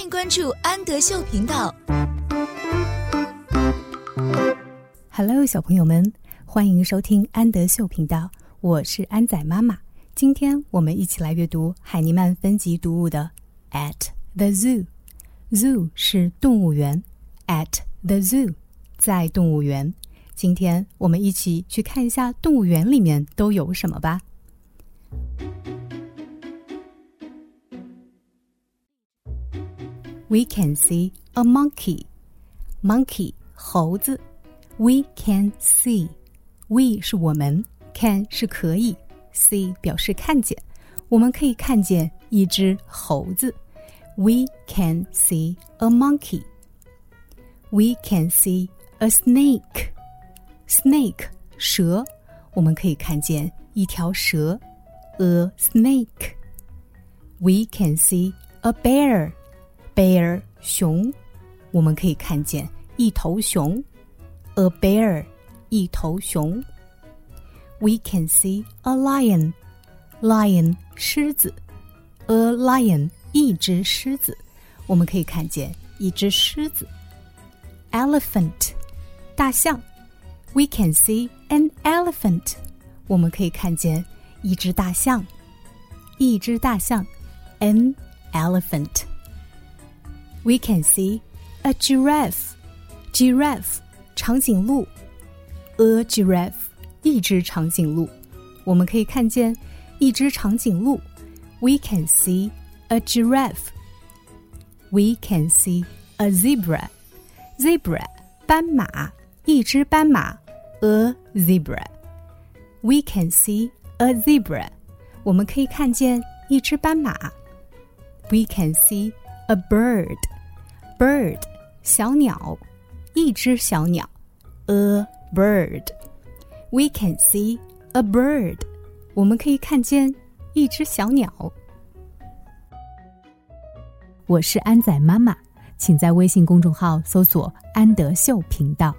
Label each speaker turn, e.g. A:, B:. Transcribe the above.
A: 欢迎关注安德秀频道。
B: Hello，小朋友们，欢迎收听安德秀频道，我是安仔妈妈。今天我们一起来阅读海尼曼分级读物的《At the Zoo》。Zoo 是动物园，At the Zoo 在动物园。今天我们一起去看一下动物园里面都有什么吧。We can see a monkey. Monkey 猴子。We can see. We 是我们，can 是可以，see 表示看见。我们可以看见一只猴子。We can see a monkey. We can see a snake. Snake 蛇，我们可以看见一条蛇。A snake. We can see a bear. Bear 熊，我们可以看见一头熊。A bear 一头熊。We can see a lion. Lion 狮子。A lion 一只狮子，我们可以看见一只狮子。Elephant 大象。We can see an elephant. 我们可以看见一只大象。一只大象。An elephant. We can see a giraffe. Giraffe 长颈鹿。A giraffe 一只长颈鹿。我们可以看见一只长颈鹿。We can see a giraffe. We can see a zebra. Zebra 斑马，一只斑马。A zebra. We can see a zebra. 我们可以看见一只斑马。We can see a bird. Bird 小鸟，一只小鸟。A bird. We can see a bird. 我们可以看见一只小鸟。我是安仔妈妈，请在微信公众号搜索“安德秀频道”。